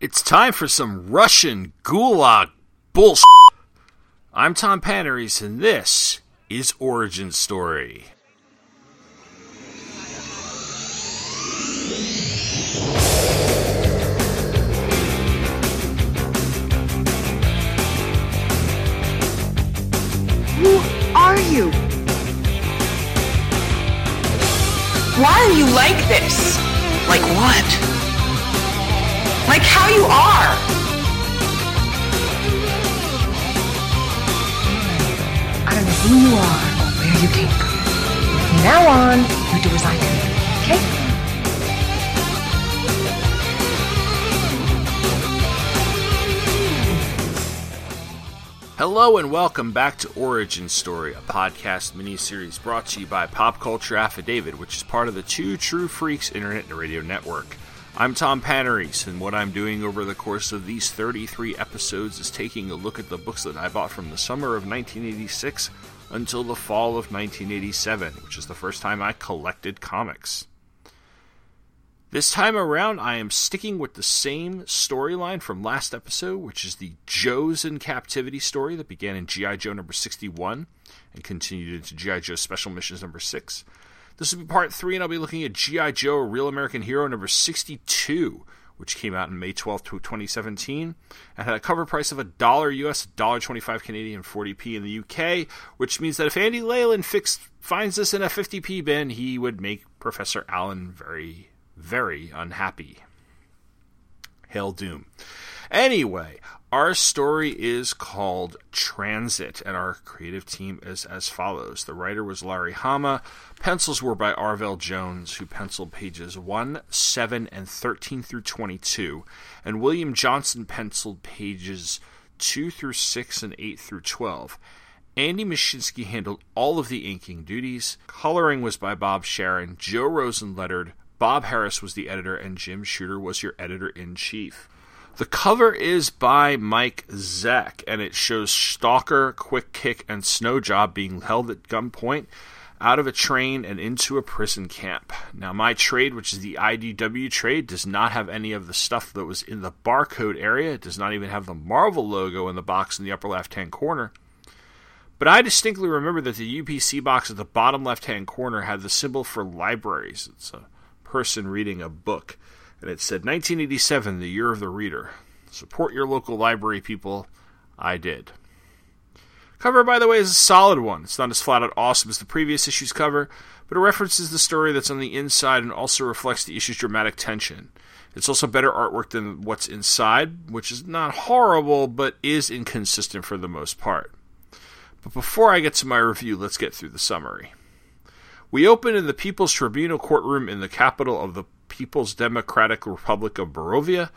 It's time for some Russian gulag bullshit. I'm Tom Panarese, and this is Origin Story. Who are you? Why are you like this? Like what? Like how you are? I don't know who you are or where you came from. From now on, you do as I tell okay? Hello and welcome back to Origin Story, a podcast miniseries brought to you by Pop Culture Affidavit, which is part of the Two True Freaks Internet and Radio Network. I'm Tom Panarese, and what I'm doing over the course of these 33 episodes is taking a look at the books that I bought from the summer of 1986 until the fall of 1987, which is the first time I collected comics. This time around, I am sticking with the same storyline from last episode, which is the Joes in Captivity story that began in G.I. Joe number 61 and continued into G.I. Joe Special Missions number 6. This will be part 3, and I'll be looking at G.I. Joe, Real American Hero number 62, which came out in May 12, 2017, and had a cover price of a dollar US, $1.25 Canadian, 40p in the UK, which means that if Andy Leyland fix, finds this in a 50p bin, he would make Professor Allen very very unhappy. Hail Doom. Anyway, our story is called Transit, and our creative team is as follows. The writer was Larry Hama. Pencils were by Arvell Jones, who penciled pages 1, 7, and 13 through 22, and William Johnson penciled pages 2 through 6 and 8 through 12. Andy Mushynsky handled all of the inking duties. Coloring was by Bob Sharen. Joe Rosen lettered. Bob Harris was the editor, and Jim Shooter was your editor in chief. The cover is by Mike Zeck, and it shows Stalker, Quick Kick, and Snowjob being held at gunpoint out of a train and into a prison camp. Now, my trade, which is the IDW trade, does not have any of the stuff that was in the barcode area. It does not even have the Marvel logo in the box in the upper left hand corner. But I distinctly remember that the UPC box at the bottom left hand corner had the symbol for libraries. It's a person reading a book, and it said 1987, the year of the reader. Support your local library, people. I did. Cover, by the way, is a solid one. It's not as flat out awesome as the previous issue's cover, but it references the story that's on the inside and also reflects the issue's dramatic tension. It's also better artwork than what's inside, which is not horrible, but is inconsistent for the most part. But before I get to my review, let's get through the summary. We open in the People's Tribunal courtroom in the capital of the People's Democratic Republic of Barovia.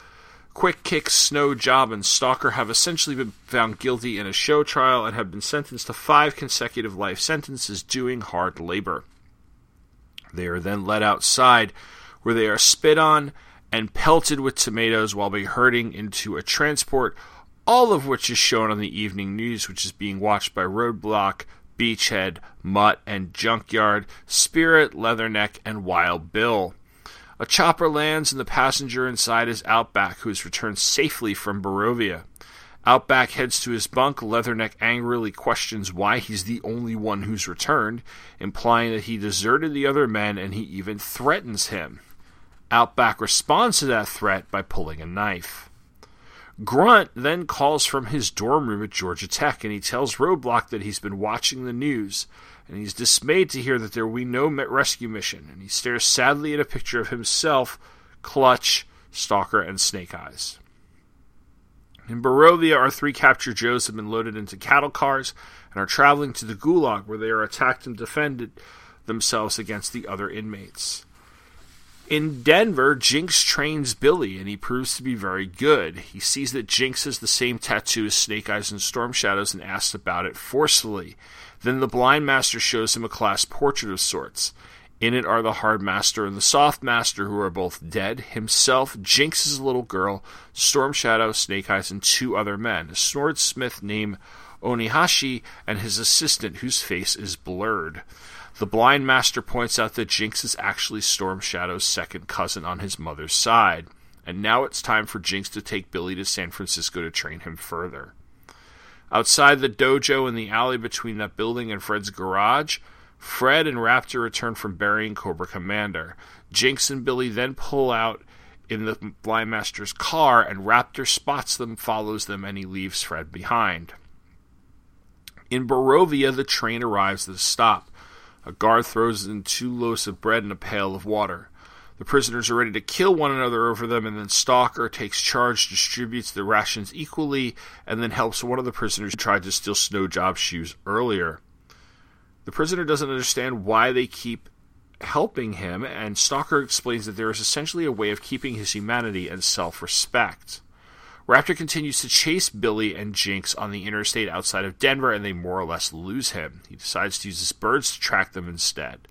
Quick Kick, Snow Job, and Stalker have essentially been found guilty in a show trial and have been sentenced to five consecutive life sentences doing hard labor. They are then led outside, where they are spit on and pelted with tomatoes while being herding into a transport, all of which is shown on the evening news, which is being watched by Roadblock, Beachhead, Mutt, and Junkyard, Spirit, Leatherneck, and Wild Bill. A chopper lands, and the passenger inside is Outback, who has returned safely from Barovia. Outback heads to his bunk. Leatherneck angrily questions why he's the only one who's returned, implying that he deserted the other men and he even threatens him. Outback responds to that threat by pulling a knife. Grunt then calls from his dorm room at Georgia Tech and he tells Roadblock that he's been watching the news and he's dismayed to hear that there will be no rescue mission and he stares sadly at a picture of himself, Clutch, Stalker, and Snake Eyes. In Barovia, our three captured Joes have been loaded into cattle cars and are traveling to the Gulag where they are attacked and defended themselves against the other inmates. In Denver, Jinx trains Billy, and he proves to be very good. He sees that Jinx has the same tattoo as Snake Eyes and Storm Shadows and asks about it forcefully. Then the Blind Master shows him a class portrait of sorts. In it are the Hard Master and the Soft Master, who are both dead, himself, Jinx's little girl, Storm Shadow, Snake Eyes, and two other men, a swordsmith named Onihashi, and his assistant, whose face is blurred. The blind master points out that Jinx is actually Storm Shadow's second cousin on his mother's side. and now it's time for Jinx to take Billy to San Francisco to train him further. Outside the dojo in the alley between that building and Fred's garage, Fred and Raptor return from burying Cobra Commander. Jinx and Billy then pull out in the Blind Master's car, and Raptor spots them, follows them, and he leaves Fred behind. In Barovia, the train arrives at a stop. A guard throws in two loaves of bread and a pail of water. The prisoners are ready to kill one another over them, and then Stalker takes charge, distributes the rations equally, and then helps one of the prisoners who tried to steal Snowjob's shoes earlier. The prisoner doesn't understand why they keep helping him, and Stalker explains that there is essentially a way of keeping his humanity and self respect. Raptor continues to chase Billy and Jinx on the interstate outside of Denver, and they more or less lose him. He decides to use his birds to track them instead.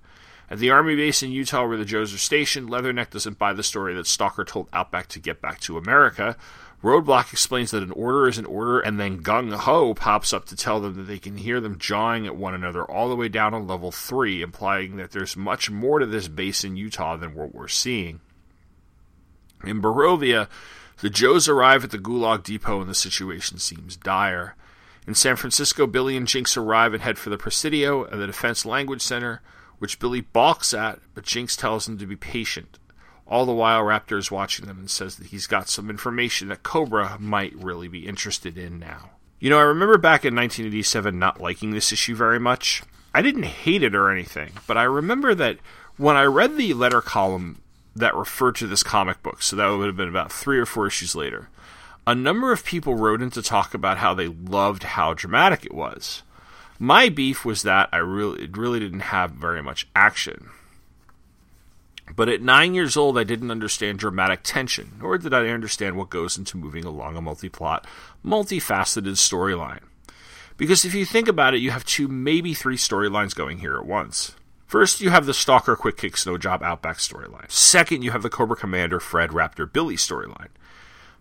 At the army base in Utah where the Joes are stationed, Leatherneck doesn't buy the story that Stalker told Outback to get back to America. Roadblock explains that an order is an order, and then Gung Ho pops up to tell them that they can hear them jawing at one another all the way down on level 3, implying that there's much more to this base in Utah than what we're seeing. In Barovia, the Joes arrive at the Gulag Depot and the situation seems dire. In San Francisco, Billy and Jinx arrive and head for the Presidio and the Defense Language Center, which Billy balks at, but Jinx tells him to be patient. All the while, Raptor is watching them and says that he's got some information that Cobra might really be interested in now. You know, I remember back in 1987 not liking this issue very much. I didn't hate it or anything, but I remember that when I read the letter column that refer to this comic book, so that would have been about three or four issues later, a number of people wrote in to talk about how they loved how dramatic it was. My beef was that I really it really didn't have very much action. But at nine years old, I didn't understand dramatic tension, nor did I understand what goes into moving along a multi plot, multifaceted storyline. Because if you think about it, you have two, maybe three storylines going here at once. First, you have the Stalker Quick Kick Snow Job Outback storyline. Second, you have the Cobra Commander Fred Raptor Billy storyline.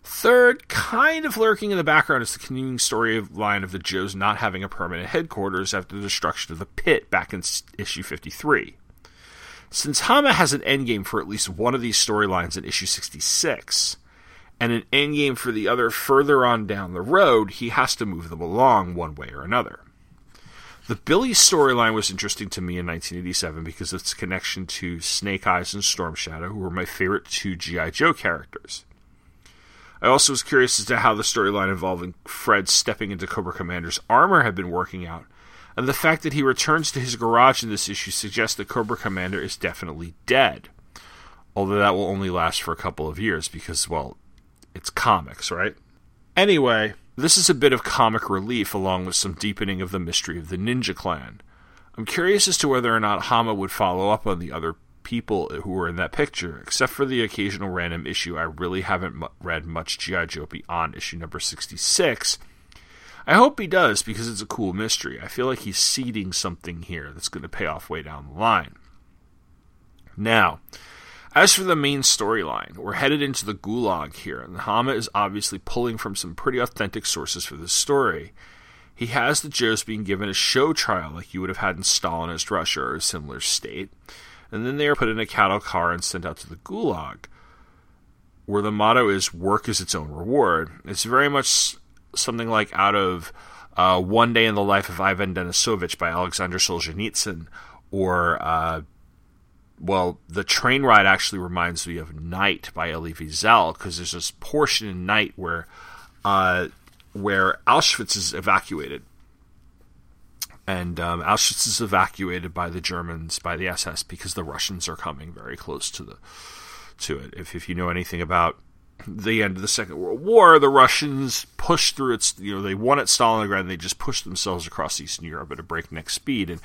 Third, kind of lurking in the background, is the continuing storyline of the Joes not having a permanent headquarters after the destruction of the pit back in issue 53. Since Hama has an endgame for at least one of these storylines in issue 66, and an endgame for the other further on down the road, he has to move them along one way or another. The Billy storyline was interesting to me in 1987 because of its connection to Snake Eyes and Storm Shadow, who were my favorite two G.I. Joe characters. I also was curious as to how the storyline involving Fred stepping into Cobra Commander's armor had been working out, and the fact that he returns to his garage in this issue suggests that Cobra Commander is definitely dead. Although that will only last for a couple of years because, well, it's comics, right? Anyway, this is a bit of comic relief along with some deepening of the mystery of the Ninja Clan. I'm curious as to whether or not Hama would follow up on the other people who were in that picture. Except for the occasional random issue, I really haven't read much G.I. Joe beyond issue number 66 I hope he does because it's a cool mystery. I feel like he's seeding something here that's going to pay off way down the line. Now, as for the main storyline, we're headed into the gulag here, and Hama is obviously pulling from some pretty authentic sources for this story. He has the Joes being given a show trial like you would have had in Stalinist Russia or a similar state, and then they are put in a cattle car and sent out to the gulag, where the motto is work is its own reward. It's very much something like out of uh, One Day in the Life of Ivan Denisovich by Alexander Solzhenitsyn, or, uh, well, the train ride actually reminds me of Night by Elie Wiesel, because there's this portion in Night where, uh, where Auschwitz is evacuated. And um, Auschwitz is evacuated by the Germans, by the SS, because the Russians are coming very close to the to it. If, if you know anything about the end of the Second World War, the Russians pushed through its, you know, they won at Stalingrad and they just pushed themselves across Eastern Europe at a breakneck speed. And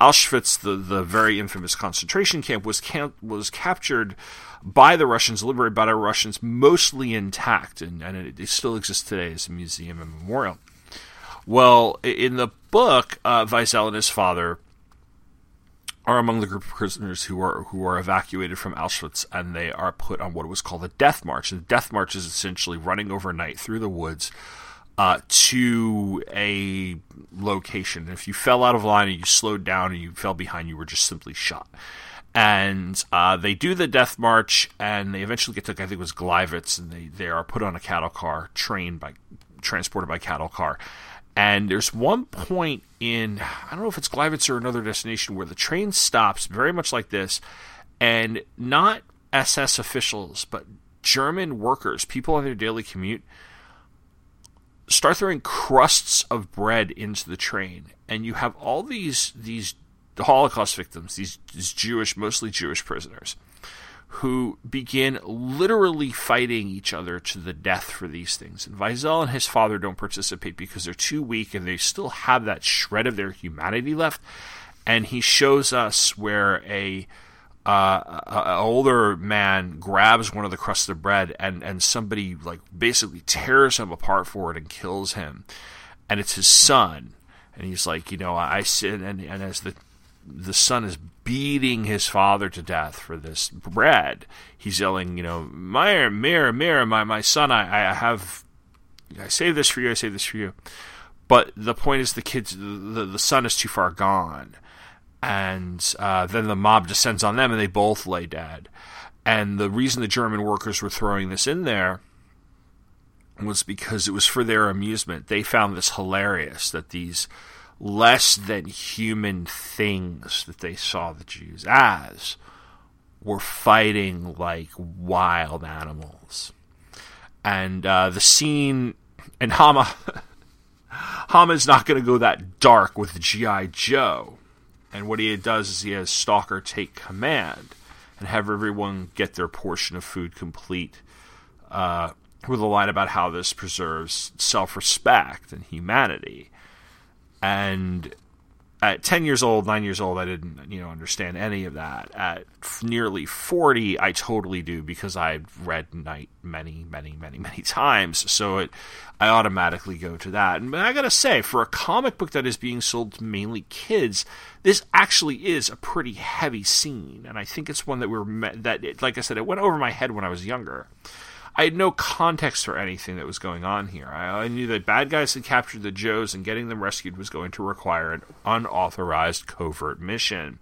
Auschwitz, the, the very infamous concentration camp, was was captured by the Russians, liberated by the Russians, mostly intact, and, and it, it still exists today as a museum and memorial. Well, in the book, uh, Wiesel and his father are among the group of prisoners who are who are evacuated from Auschwitz, and they are put on what was called the death march. And the death march is essentially running overnight through the woods uh, to a location. And if you fell out of line and you slowed down and you fell behind, you were just simply shot. and uh, they do the death march, and they eventually get to I think it was Gleiwitz, and they they are put on a cattle car, trained by transported by cattle car. And there's one point in I don't know if it's Gleiwitz or another destination where the train stops very much like this, and not SS officials, but German workers, people on their daily commute, start throwing crusts of bread into the train, and you have all these these Holocaust victims, these, these Jewish, mostly Jewish prisoners, who begin literally fighting each other to the death for these things. And Wiesel and his father don't participate because they're too weak and they still have that shred of their humanity left. And he shows us where a uh, an older man grabs one of the crusts of bread and, and somebody like basically tears him apart for it and kills him. And it's his son. And he's like, you know, I sin. And, and as the the son is beating his father to death for this bread. He's yelling, you know, Meyer, Meir, Meir, my, my son, I, I have, I save this for you, I save this for you. But the point is the kids, the, the son is too far gone. And uh, then the mob descends on them and they both lay dead. And the reason the German workers were throwing this in there was because it was for their amusement. They found this hilarious that these less than human things that they saw the Jews as were fighting like wild animals. And uh, the scene, and Hama, Hama's not going to go that dark with G.I. Joe. And what he does is he has Stalker take command and have everyone get their portion of food complete uh, with a line about how this preserves self respect and humanity and at 10 years old, 9 years old, I didn't, you know, understand any of that. At nearly 40, I totally do because I've read Night many, many, many, many times. So it, I automatically go to that. And I gotta say, for a comic book that is being sold to mainly kids, this actually is a pretty heavy scene. And I think it's one that we're, that, it, like I said, it went over my head when I was younger. I had no context for anything that was going on here. I, I knew that bad guys had captured the Joes and getting them rescued was going to require an unauthorized covert mission.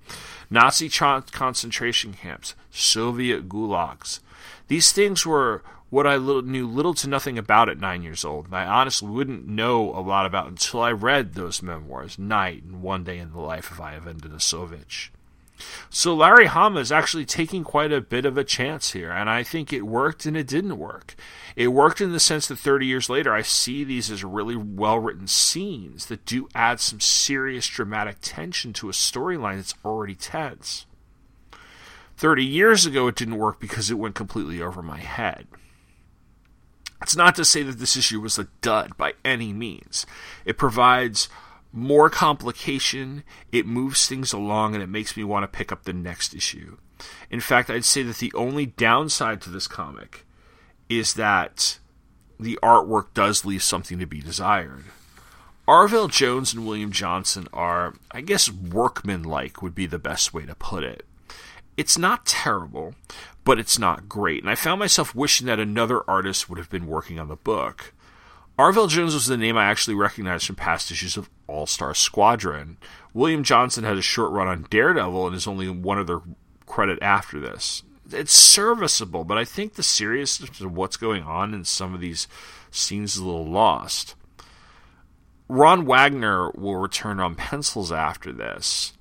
Nazi concentration camps, Soviet gulags. These things were what I little, knew little to nothing about at nine years old. And I honestly wouldn't know a lot about until I read those memoirs, Night and One Day in the Life of Ivan Denisovich. So Larry Hama is actually taking quite a bit of a chance here, and I think it worked and it didn't work. It worked in the sense that 30 years later, I see these as really well written scenes that do add some serious dramatic tension to a storyline that's already tense. 30 years ago, it didn't work because it went completely over my head. It's not to say that this issue was a dud by any means. It provides more complication, it moves things along, and it makes me want to pick up the next issue. In fact, I'd say that the only downside to this comic is that the artwork does leave something to be desired. Arvell Jones and William Johnson are, I guess, workmanlike would be the best way to put it. It's not terrible, but it's not great, and I found myself wishing that another artist would have been working on the book. Arvell Jones was the name I actually recognized from past issues of All Star Squadron. William Johnson had a short run on Daredevil and is only one other credit after this. It's serviceable, but I think the seriousness of what's going on in some of these scenes is a little lost. Ron Wagner will return on pencils after this.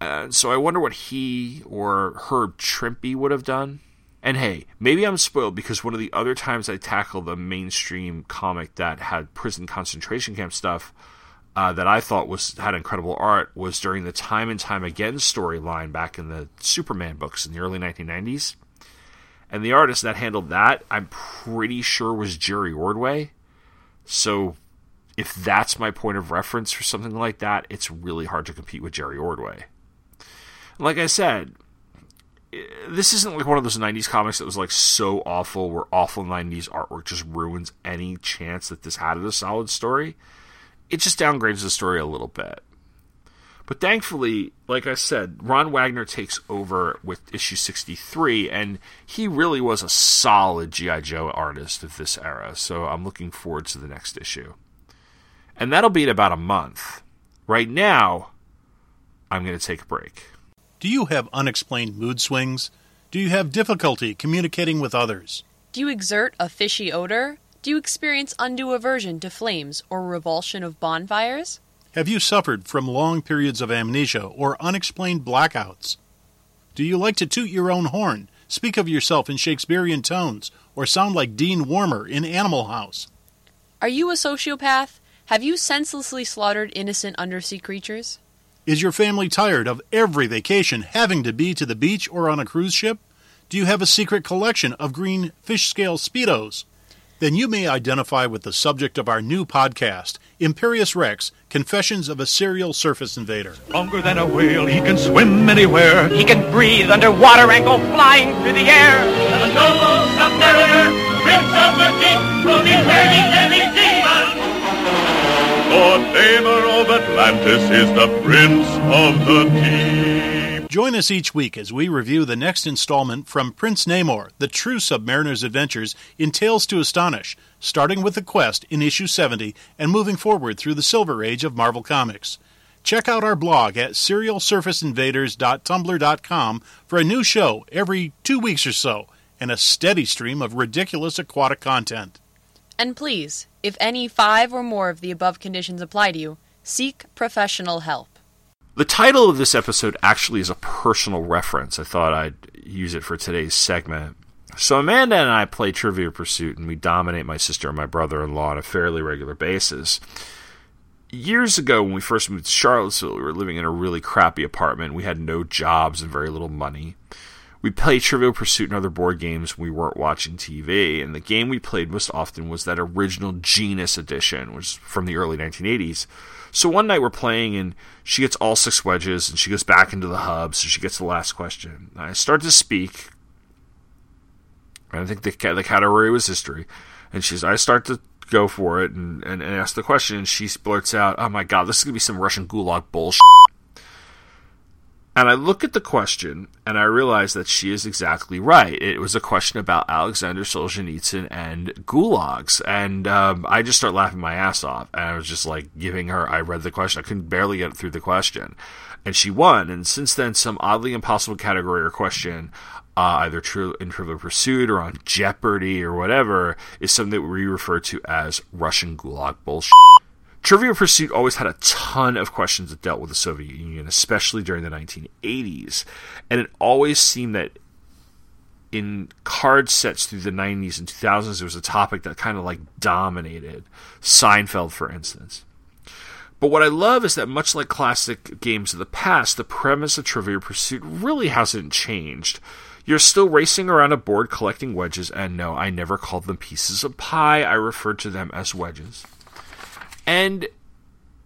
And so I wonder what he or Herb Trimpe would have done. And hey, maybe I'm spoiled because one of the other times I tackled a mainstream comic that had prison concentration camp stuff uh, that I thought was had incredible art was during the Time and Time Again storyline back in the Superman books in the early 1990s. And the artist that handled that, I'm pretty sure was Jerry Ordway. So if that's my point of reference for something like that, it's really hard to compete with Jerry Ordway. Like I said, this isn't like one of those 90s comics that was like so awful where awful 90s artwork just ruins any chance that this had a solid story. It just downgrades the story a little bit. But thankfully, like I said, Ron Wagner takes over with issue 63, and he really was a solid G.I. Joe artist of this era, so I'm looking forward to the next issue. And that'll be in about a month. Right now, I'm going to take a break. Do you have unexplained mood swings? Do you have difficulty communicating with others? Do you exert a fishy odor? Do you experience undue aversion to flames or revulsion of bonfires? Have you suffered from long periods of amnesia or unexplained blackouts? Do you like to toot your own horn, speak of yourself in Shakespearean tones, or sound like Dean Wormer in Animal House? Are you a sociopath? Have you senselessly slaughtered innocent undersea creatures? Is your family tired of every vacation having to be to the beach or on a cruise ship? Do you have a secret collection of green fish scale Speedos? Then you may identify with the subject of our new podcast, Imperious Rex Confessions of a Serial Surface Invader. Longer than a whale, he can swim anywhere. He can breathe underwater and go flying through the air. And The noble submariner, prince of the deep, will be ready any of Atlantis is the prince of the deep. Join us each week as we review the next installment from Prince Namor, the true submariner's adventures in Tales to Astonish, starting with the quest in issue 70 and moving forward through the Silver Age of Marvel Comics. Check out our blog at serialsurfaceinvaders.tumblr.com for a new show every two weeks or so and a steady stream of ridiculous aquatic content. And please, if any five or more of the above conditions apply to you, seek professional help. The title of this episode actually is a personal reference. I thought I'd use it for today's segment. So, Amanda and I play Trivia Pursuit, and we dominate my sister and my brother in law on a fairly regular basis. Years ago, when we first moved to Charlottesville, we were living in a really crappy apartment. We had no jobs and very little money. We played Trivial Pursuit and other board games when we weren't watching TV, and the game we played most often was that original Genus edition, which was from the early 1980s. So one night we're playing, and she gets all six wedges, and she goes back into the hub, so she gets the last question. I start to speak, and I think the, the category was history, and she's I start to go for it and, and, and ask the question, and she blurts out, "Oh my god, this is gonna be some Russian gulag bullshit." And I look at the question and I realize that she is exactly right. It was a question about Alexander Solzhenitsyn and gulags. And um, I just start laughing my ass off. And I was just like giving her, I read the question. I couldn't barely get through the question. And she won. And since then, some oddly impossible category or question, uh, either true in Trivial Pursuit or on Jeopardy or whatever, is something that we refer to as Russian gulag bullshit. Trivial Pursuit always had a ton of questions that dealt with the Soviet Union, especially during the 1980s. And it always seemed that in card sets through the 90s and 2000s, there was a topic that kind of like dominated. Seinfeld, for instance. But what I love is that, much like classic games of the past, the premise of Trivial Pursuit really hasn't changed. You're still racing around a board collecting wedges, and no, I never called them pieces of pie, I referred to them as wedges. And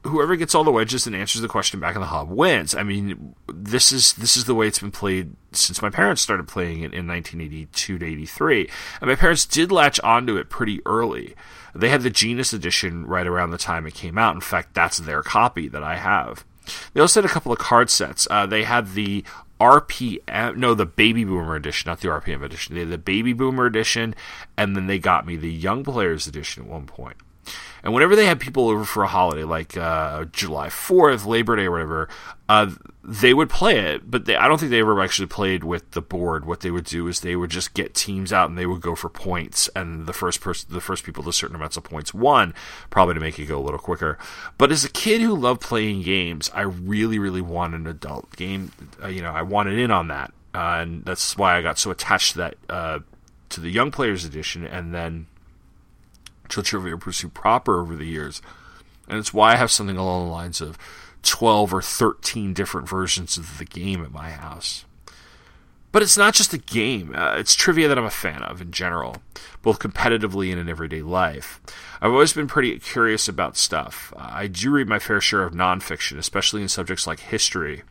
whoever gets all the wedges and answers the question back in the hub wins. I mean, this is this is the way it's been played since my parents started playing it in 1982 to 83. And my parents did latch onto it pretty early. They had the Genus edition right around the time it came out. In fact, that's their copy that I have. They also had a couple of card sets. Uh, they had the RPM, no, the Baby Boomer edition, not the RPM edition. They had the Baby Boomer edition, and then they got me the Young Players edition at one point. And whenever they had people over for a holiday, like uh, July 4th, Labor Day, or whatever, uh, they would play it. But they, I don't think they ever actually played with the board. What they would do is they would just get teams out and they would go for points. And the first person, the first people to certain amounts of points won, probably to make it go a little quicker. But as a kid who loved playing games, I really, really wanted an adult game. Uh, you know, I wanted in on that, uh, and that's why I got so attached to that uh, to the Young Players Edition, and then to Trivial Pursuit proper over the years. And it's why I have something along the lines of 12 or 13 different versions of the game at my house. But it's not just a game, uh, it's trivia that I'm a fan of in general, both competitively and in everyday life. I've always been pretty curious about stuff. Uh, I do read my fair share of nonfiction, especially in subjects like history.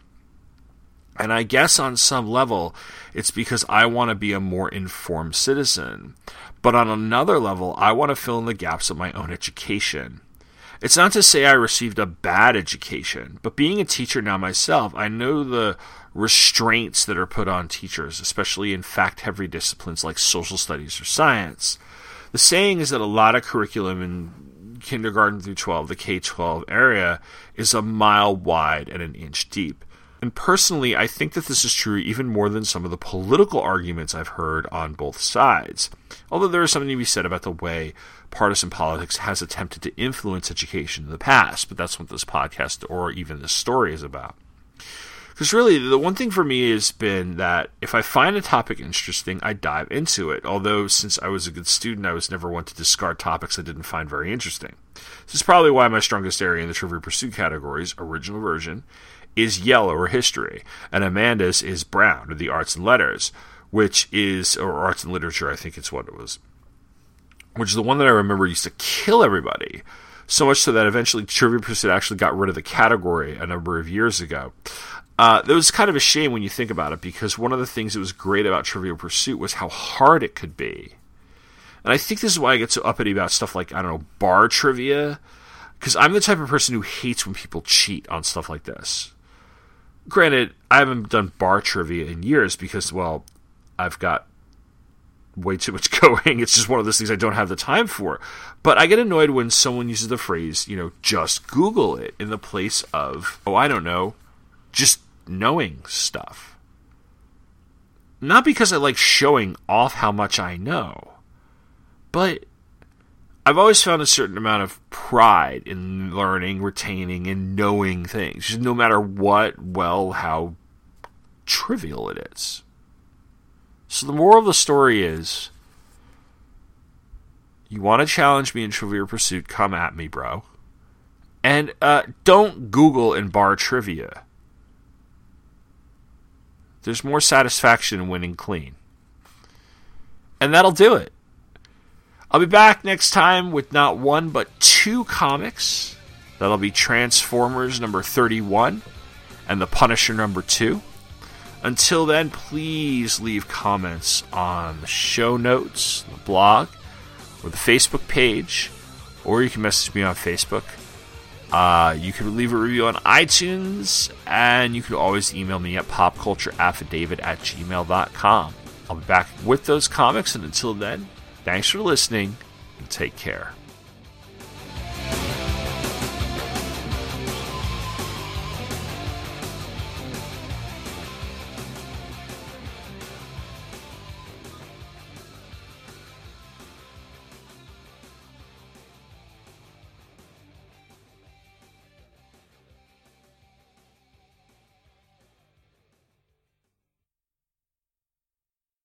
And I guess on some level, it's because I want to be a more informed citizen. But on another level, I want to fill in the gaps of my own education. It's not to say I received a bad education, but being a teacher now myself, I know the restraints that are put on teachers, especially in fact heavy disciplines like social studies or science. The saying is that a lot of curriculum in kindergarten through 12, the K 12 area, is a mile wide and an inch deep. And personally, I think that this is true even more than some of the political arguments I've heard on both sides. Although there is something to be said about the way partisan politics has attempted to influence education in the past, but that's what this podcast or even this story is about. Because really, the one thing for me has been that if I find a topic interesting, I dive into it. Although, since I was a good student, I was never one to discard topics I didn't find very interesting. This is probably why my strongest area in the Trivial Pursuit categories, original version, is yellow or history, and Amanda's is brown or the arts and letters, which is, or arts and literature, I think it's what it was, which is the one that I remember used to kill everybody. So much so that eventually Trivial Pursuit actually got rid of the category a number of years ago. Uh, that was kind of a shame when you think about it, because one of the things that was great about Trivial Pursuit was how hard it could be. And I think this is why I get so uppity about stuff like, I don't know, bar trivia, because I'm the type of person who hates when people cheat on stuff like this. Granted, I haven't done bar trivia in years because, well, I've got way too much going. It's just one of those things I don't have the time for. But I get annoyed when someone uses the phrase, you know, just Google it in the place of, oh, I don't know, just knowing stuff. Not because I like showing off how much I know, but I've always found a certain amount of pride in learning, retaining, and knowing things, just no matter what, well, how trivial it is. So the moral of the story is you want to challenge me in Trivial Pursuit, come at me, bro. And uh, don't Google and bar trivia. There's more satisfaction in winning clean. And that'll do it. I'll be back next time with not one but two comics. That'll be Transformers number 31 and The Punisher number 2. Until then, please leave comments on the show notes, the blog, or the Facebook page, or you can message me on Facebook. Uh, you can leave a review on iTunes, and you can always email me at popcultureaffidavit at gmail.com. I'll be back with those comics, and until then, thanks for listening, and take care.